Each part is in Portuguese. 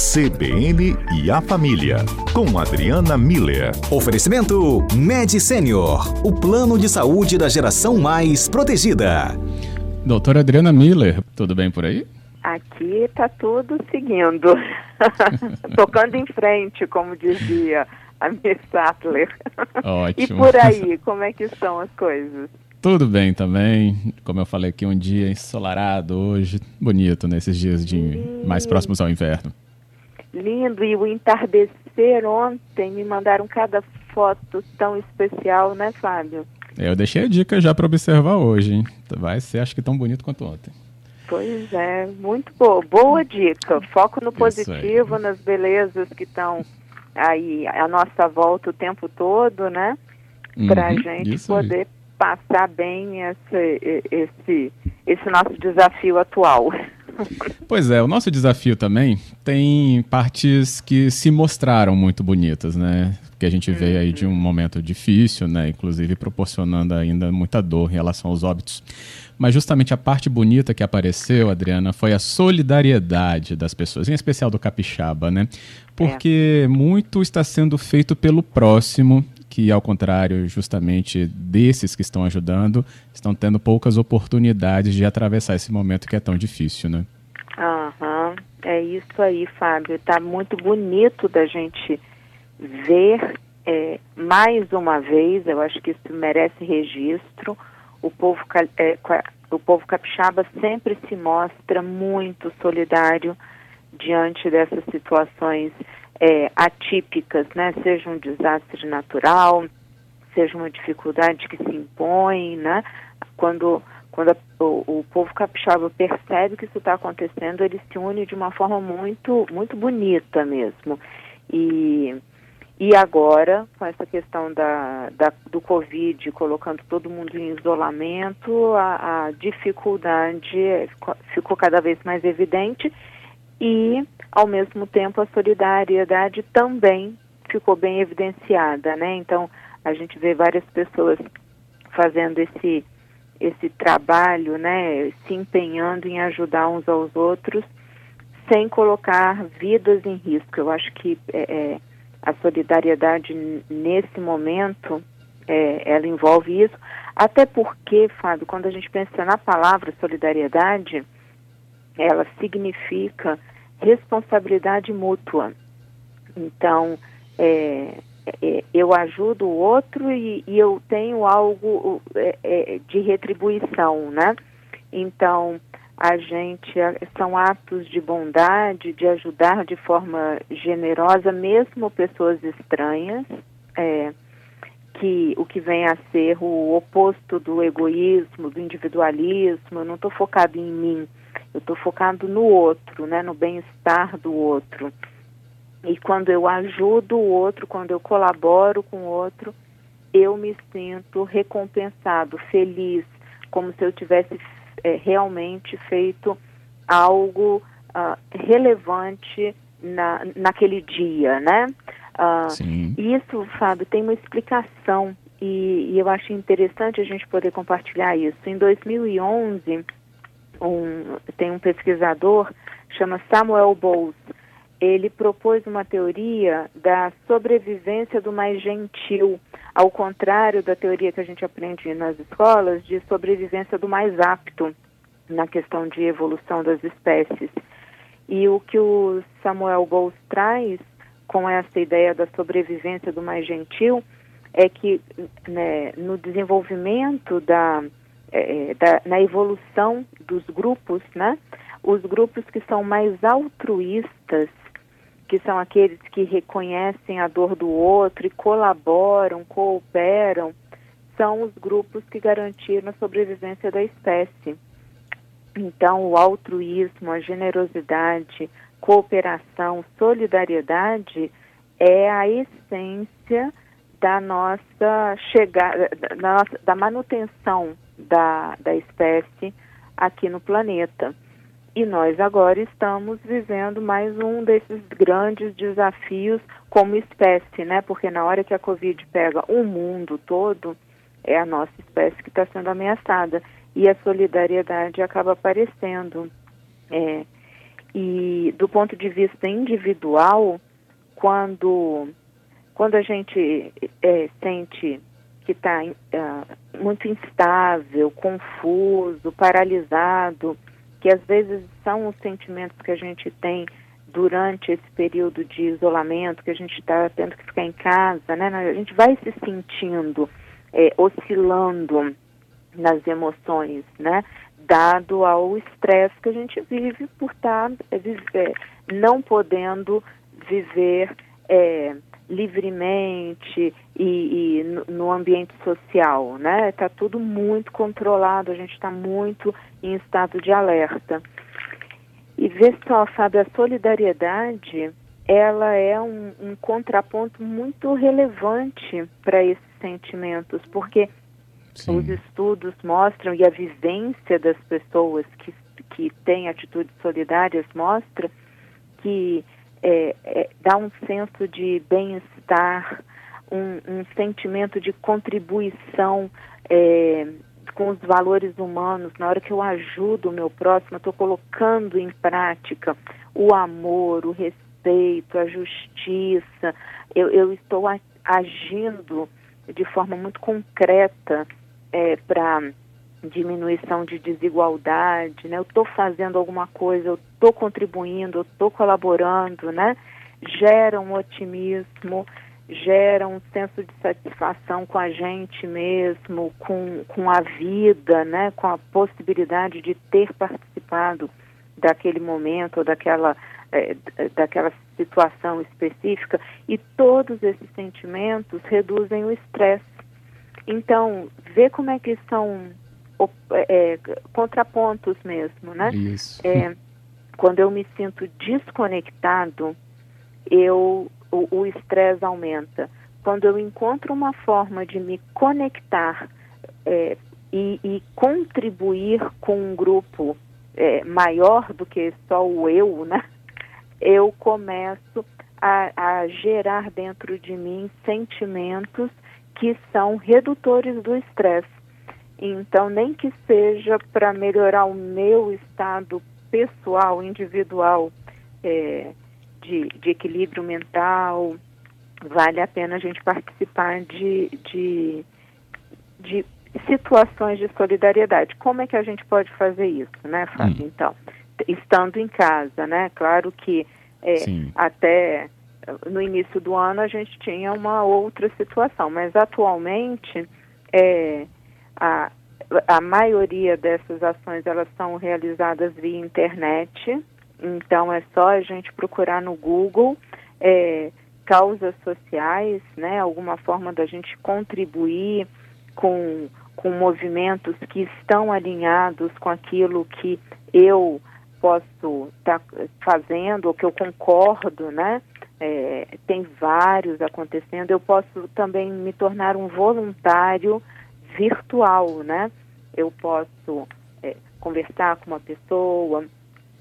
CBN e a Família, com Adriana Miller. Oferecimento Med Senior, o plano de saúde da geração mais protegida. Doutora Adriana Miller, tudo bem por aí? Aqui está tudo seguindo, tocando em frente, como dizia a Miss Sattler. Ótimo. E por aí, como é que estão as coisas? Tudo bem também. Como eu falei aqui, um dia ensolarado hoje, bonito nesses dias de mais próximos ao inverno. Lindo, e o entardecer ontem me mandaram cada foto tão especial, né, Fábio? Eu deixei a dica já para observar hoje, hein? Vai ser, acho que tão bonito quanto ontem. Pois é, muito boa. Boa dica. Foco no positivo, nas belezas que estão aí à nossa volta o tempo todo, né? Para a uhum, gente poder aí. passar bem esse, esse, esse nosso desafio atual. Pois é, o nosso desafio também tem partes que se mostraram muito bonitas, né? Que a gente veio aí de um momento difícil, né? Inclusive proporcionando ainda muita dor em relação aos óbitos. Mas justamente a parte bonita que apareceu, Adriana, foi a solidariedade das pessoas, em especial do capixaba, né? Porque é. muito está sendo feito pelo próximo que, ao contrário, justamente desses que estão ajudando, estão tendo poucas oportunidades de atravessar esse momento que é tão difícil, né? Aham, é isso aí, Fábio. Tá muito bonito da gente ver é, mais uma vez, eu acho que isso merece registro, o povo, é, o povo capixaba sempre se mostra muito solidário diante dessas situações é, atípicas, né? Seja um desastre natural, seja uma dificuldade que se impõe, né? Quando, quando a, o, o, povo capixaba percebe que isso está acontecendo, ele se une de uma forma muito, muito bonita mesmo. E, e agora, com essa questão da, da, do Covid, colocando todo mundo em isolamento, a, a dificuldade ficou cada vez mais evidente e, ao mesmo tempo, a solidariedade também ficou bem evidenciada, né? Então, a gente vê várias pessoas fazendo esse esse trabalho, né, se empenhando em ajudar uns aos outros, sem colocar vidas em risco. Eu acho que é, é a solidariedade nesse momento, é, ela envolve isso, até porque, Fábio, quando a gente pensa na palavra solidariedade, ela significa responsabilidade mútua. Então, é, é, eu ajudo o outro e, e eu tenho algo é, é de retribuição, né? Então, a gente são atos de bondade, de ajudar de forma generosa, mesmo pessoas estranhas, é, que o que vem a ser o oposto do egoísmo, do individualismo. Eu não estou focado em mim, eu estou focado no outro, né, no bem-estar do outro. E quando eu ajudo o outro, quando eu colaboro com o outro, eu me sinto recompensado, feliz, como se eu tivesse é, realmente feito algo uh, relevante na, naquele dia, né? Uh. Isso, Fábio, tem uma explicação e, e eu acho interessante a gente poder compartilhar isso. Em 2011, um, tem um pesquisador, chama Samuel Bowles, ele propôs uma teoria da sobrevivência do mais gentil, ao contrário da teoria que a gente aprende nas escolas de sobrevivência do mais apto na questão de evolução das espécies. E o que o Samuel Bowles traz com essa ideia da sobrevivência do mais gentil é que né, no desenvolvimento da é, é, da, na evolução dos grupos, né? Os grupos que são mais altruístas, que são aqueles que reconhecem a dor do outro e colaboram, cooperam, são os grupos que garantiram a sobrevivência da espécie. Então, o altruísmo, a generosidade, cooperação, solidariedade é a essência da nossa chegada, da, da manutenção da, da espécie aqui no planeta. E nós agora estamos vivendo mais um desses grandes desafios como espécie, né? Porque na hora que a Covid pega o mundo todo, é a nossa espécie que está sendo ameaçada. E a solidariedade acaba aparecendo. É, e do ponto de vista individual, quando, quando a gente é, sente que está uh, ah, muito instável, confuso, paralisado, que às vezes são os sentimentos que a gente tem durante esse período de isolamento, que a gente está tendo que ficar em casa, né? A gente vai se sentindo é, oscilando nas emoções, né? Dado ao estresse que a gente vive por estar tá, é, não podendo viver é, livremente e, e, no ambiente social, né? Está tudo muito controlado, a gente está muito em estado de alerta. E vê só, Fábio, a solidariedade, ela é um, um contraponto muito relevante para esses sentimentos, porque Sim. os estudos mostram e a vivência das pessoas que, que têm atitudes solidárias mostra que é, é, dá um senso de bem-estar, um, um, sentimento de contribuição é, com os valores humanos. Na hora que eu ajudo o meu próximo, estou colocando em prática o amor, o respeito, a justiça. Eu, eu estou agindo de forma muito concreta é, para diminuição de desigualdade, né? Eu estou fazendo alguma coisa, eu estou contribuindo, eu estou colaborando, né? Gera um otimismo, gera um senso de satisfação com a gente mesmo, com, com a vida, né? Com a possibilidade de ter participado daquele momento ou daquela, é, daquela situação específica e todos esses sentimentos reduzem o estresse. Então, ver como é que são é, contrapontos mesmo, né? Isso. É, quando eu me sinto desconectado, eu o estresse aumenta. Quando eu encontro uma forma de me conectar é, e, e, contribuir com um grupo é, maior do que só o eu, né? Eu começo a, a gerar dentro de mim sentimentos que são redutores do estresse. Então, nem que seja para melhorar o meu estado pessoal, individual, é, de, de, equilíbrio mental, vale a pena a gente participar de, de, de, situações de solidariedade. Como é que a gente pode fazer isso, né, Fábio? Hum. Então, estando em casa, né? Claro que é, até no início do ano a gente tinha uma outra situação, mas atualmente é, a, a maioria dessas ações elas são realizadas via internet, então é só a gente procurar no Google é, causas sociais, né, alguma forma da gente contribuir com, com movimentos que estão alinhados com aquilo que eu posso estar tá fazendo, ou que eu concordo, né? É, tem vários acontecendo. Eu posso também me tornar um voluntário virtual, né? Eu posso é, conversar com uma pessoa,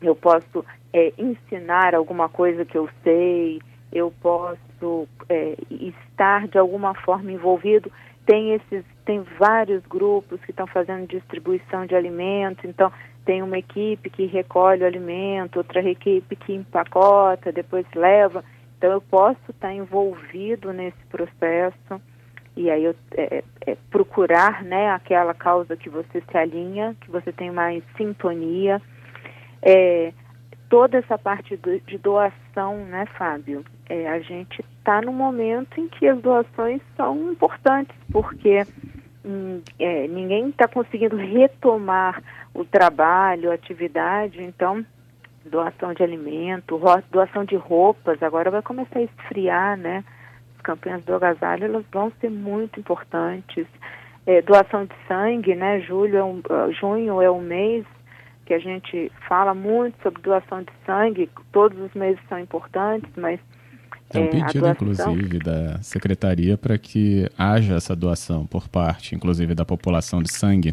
eu posso é, ensinar alguma coisa que eu sei, eu posso é, estar de alguma forma envolvido. Tem esses, tem vários grupos que estão fazendo distribuição de alimentos, então tem uma equipe que recolhe o alimento, outra equipe que empacota, depois leva. Então eu posso estar envolvido nesse processo e aí eu, é, é, procurar né, aquela causa que você se alinha, que você tem mais sintonia. É, toda essa parte do, de doação, né, Fábio? É, a gente está no momento em que as doações são importantes, porque hum, é, ninguém está conseguindo retomar o trabalho, a atividade, então doação de alimento, doação de roupas, agora vai começar a esfriar, né? Campanhas do agasalho elas vão ser muito importantes. É, doação de sangue, né? Julho é um, uh, junho é um mês que a gente fala muito sobre doação de sangue. Todos os meses são importantes, mas tem um é, pedido, doação... inclusive, da secretaria para que haja essa doação por parte, inclusive, da população de sangue,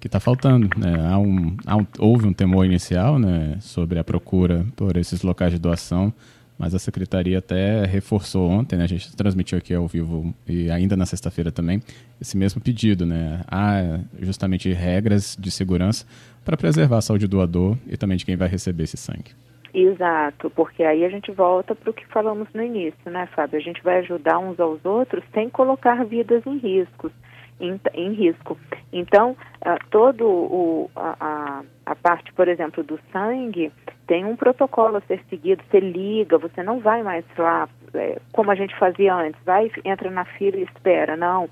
que está faltando. Né? Há um, há um, houve um temor inicial né, sobre a procura por esses locais de doação, mas a secretaria até reforçou ontem, né, a gente transmitiu aqui ao vivo e ainda na sexta-feira também, esse mesmo pedido. Né? Há justamente regras de segurança para preservar a saúde do doador e também de quem vai receber esse sangue. Exato, porque aí a gente volta para o que falamos no início, né, Fábio? A gente vai ajudar uns aos outros sem colocar vidas em riscos, em, em risco. Então, uh, todo o, a, a, parte, por exemplo, do sangue, tem um protocolo a ser seguido. Você liga, você não vai mais lá, é, como a gente fazia antes, vai, entra na fila e espera. Não.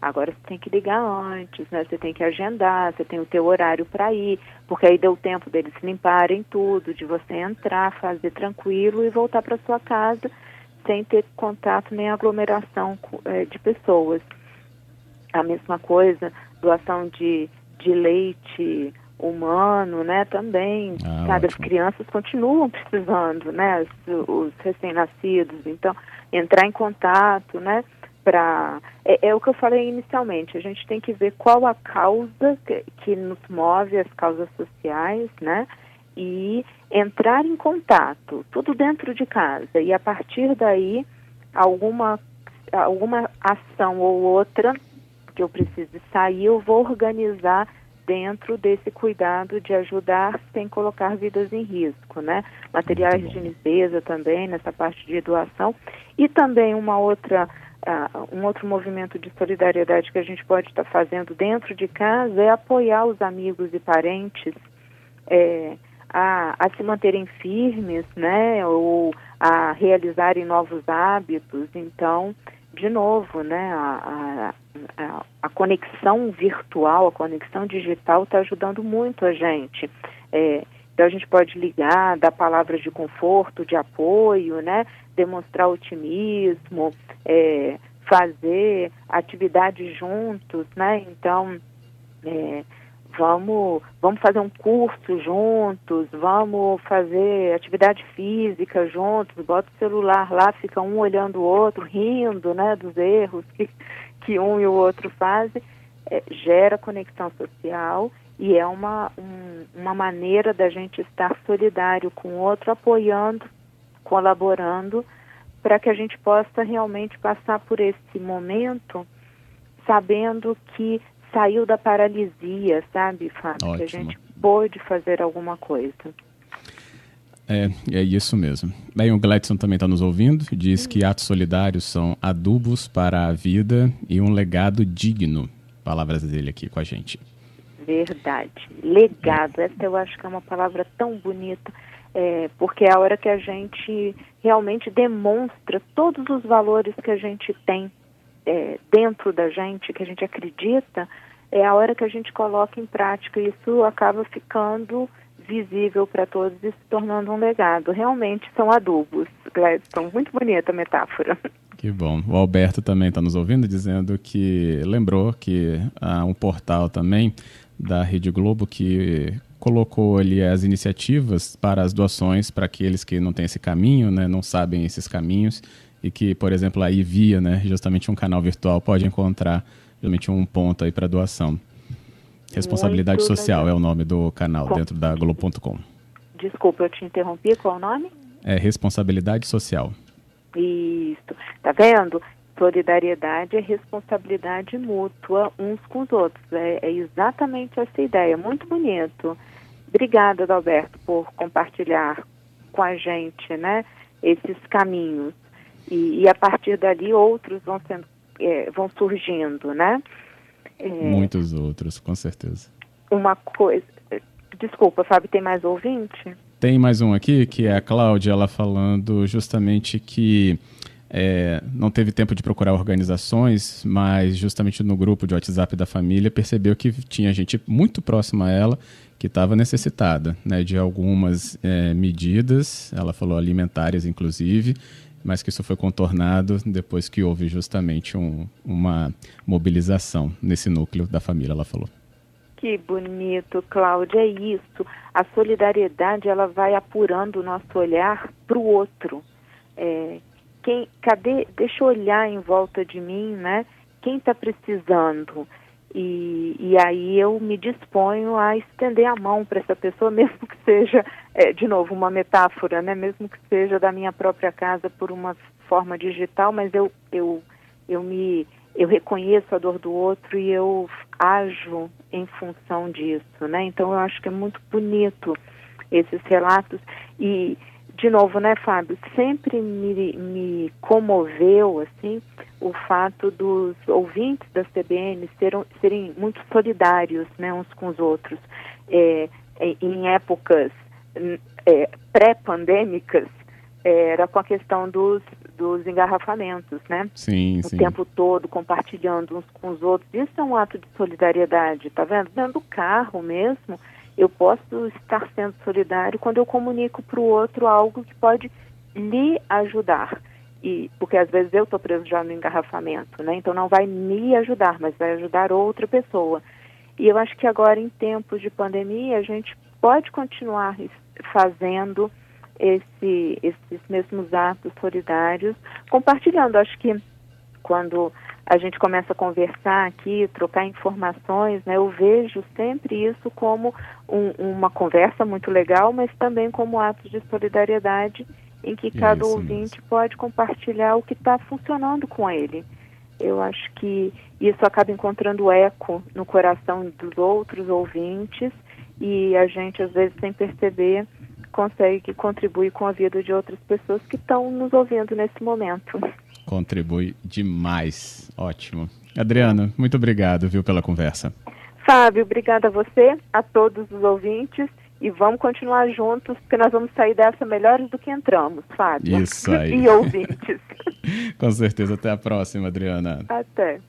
Agora você tem que ligar antes, né? Você tem que agendar, você tem o teu horário para ir, porque aí deu tempo deles limparem tudo, de você entrar, fazer tranquilo e voltar para sua casa sem ter contato nem aglomeração é, de pessoas. A mesma coisa, doação de, de leite humano, né, também, ah, sabe, ótimo. as crianças continuam precisando, né, os, os recém-nascidos, então, entrar em contato, né, para é, é, o que eu falei inicialmente. A gente tem que ver qual a causa que, que nos move, as causas sociais, né? E entrar em contato, tudo dentro de casa. E a partir daí, alguma, alguma ação ou outra que eu precise sair, eu vou organizar dentro desse cuidado de ajudar sem colocar vidas em risco, né? Materiais de limpeza também, nessa parte de doação. E também uma outra uh, um outro movimento de solidariedade que a gente pode estar tá fazendo dentro de casa é apoiar os amigos e parentes é, a, a se manterem firmes, né, ou a realizarem novos hábitos. Então, de novo, né, a, a, a conexão virtual, a conexão digital está ajudando muito a gente. É, então a gente pode ligar, dar palavras de conforto, de apoio, né? Demonstrar otimismo, é, fazer atividades juntos, né? Então, é, vamos, vamos fazer um curso juntos, vamos fazer atividade física juntos, bota o celular lá, fica um olhando o outro, rindo, né, dos erros que, que um e o outro fazem, é, gera conexão social e é uma, um, uma maneira da gente estar solidário com o outro, apoiando, colaborando, para que a gente possa realmente passar por esse momento sabendo que saiu da paralisia, sabe, Fábio? Ótimo. Que a gente pôde fazer alguma coisa. É, é isso mesmo. Bem, o Gladson também está nos ouvindo. Diz que atos solidários são adubos para a vida e um legado digno. Palavras dele aqui com a gente. Verdade. Legado. Essa eu acho que é uma palavra tão bonita, é, porque é a hora que a gente realmente demonstra todos os valores que a gente tem é, dentro da gente, que a gente acredita, é a hora que a gente coloca em prática. Isso acaba ficando visível para todos e se tornando um legado. Realmente são adubos, Gladstone. Muito bonita a metáfora. Que bom. O Alberto também está nos ouvindo, dizendo que lembrou que há um portal também da Rede Globo que colocou ali as iniciativas para as doações para aqueles que não têm esse caminho, né, não sabem esses caminhos e que, por exemplo, aí via, né, justamente um canal virtual pode encontrar justamente um ponto aí para doação. Responsabilidade Muito Social legal. é o nome do canal Com... dentro da Globo.com. Desculpa, eu te interrompi. Qual o nome? É Responsabilidade Social. Isso. Tá vendo? solidariedade é responsabilidade mútua uns com os outros. É, é, exatamente essa ideia. Muito bonito. Obrigada, Adalberto, por compartilhar com a gente né, esses caminhos. E, e a partir dali outros vão, sendo, é, vão surgindo, né? É, Muitos outros, com certeza. Uma coisa. Desculpa, Fábio, tem mais ouvinte? Tem mais um aqui, que é a Cláudia, ela falando justamente que é, não teve tempo de procurar organizações, mas justamente no grupo de WhatsApp da família percebeu que tinha gente muito próxima a ela que estava necessitada né, de algumas é, medidas, ela falou alimentares inclusive, mas que isso foi contornado depois que houve justamente um, uma mobilização nesse núcleo da família, ela falou. Que bonito, Cláudia, é isso. A solidariedade ela vai apurando o nosso olhar para o outro. É, quem, cadê, deixa eu olhar em volta de mim, né? Quem está precisando? E, e aí eu me disponho a estender a mão para essa pessoa, mesmo que seja, é, de novo, uma metáfora, né? Mesmo que seja da minha própria casa por uma forma digital, mas eu, eu, eu me eu reconheço a dor do outro e eu ajo em função disso, né? Então eu acho que é muito bonito esses relatos E, de novo, né, Fábio, sempre me, me comoveu, assim, o fato dos ouvintes da CBN serem, serem muito solidários, né, uns com os outros. É, em épocas é, pré-pandêmicas, era com a questão dos, dos engarrafamentos, né? Sim, o sim. O tempo todo compartilhando uns com os outros. Isso é um ato de solidariedade, tá vendo? Dentro do carro mesmo, eu posso estar sendo solidário quando eu comunico para o outro algo que pode lhe ajudar. E, porque às vezes eu estou preso já no engarrafamento, né? Então não vai me ajudar, mas vai ajudar outra pessoa. E eu acho que agora, em tempos de pandemia, a gente pode continuar fazendo esse, esses mesmos atos solidários, compartilhando. Acho que quando a gente começa a conversar aqui, trocar informações, né, eu vejo sempre isso como um, uma conversa muito legal, mas também como atos de solidariedade em que cada isso ouvinte pode compartilhar o que está funcionando com ele. Eu acho que isso acaba encontrando eco no coração dos outros ouvintes e a gente, às vezes, sem perceber, consegue contribuir com a vida de outras pessoas que estão nos ouvindo nesse momento. Contribui demais. Ótimo. Adriana, muito obrigado, viu, pela conversa. Fábio, obrigada a você, a todos os ouvintes e vamos continuar juntos, porque nós vamos sair dessa melhores do que entramos, Fábio. Isso aí. e ouvintes. Com certeza. Até a próxima, Adriana. Até.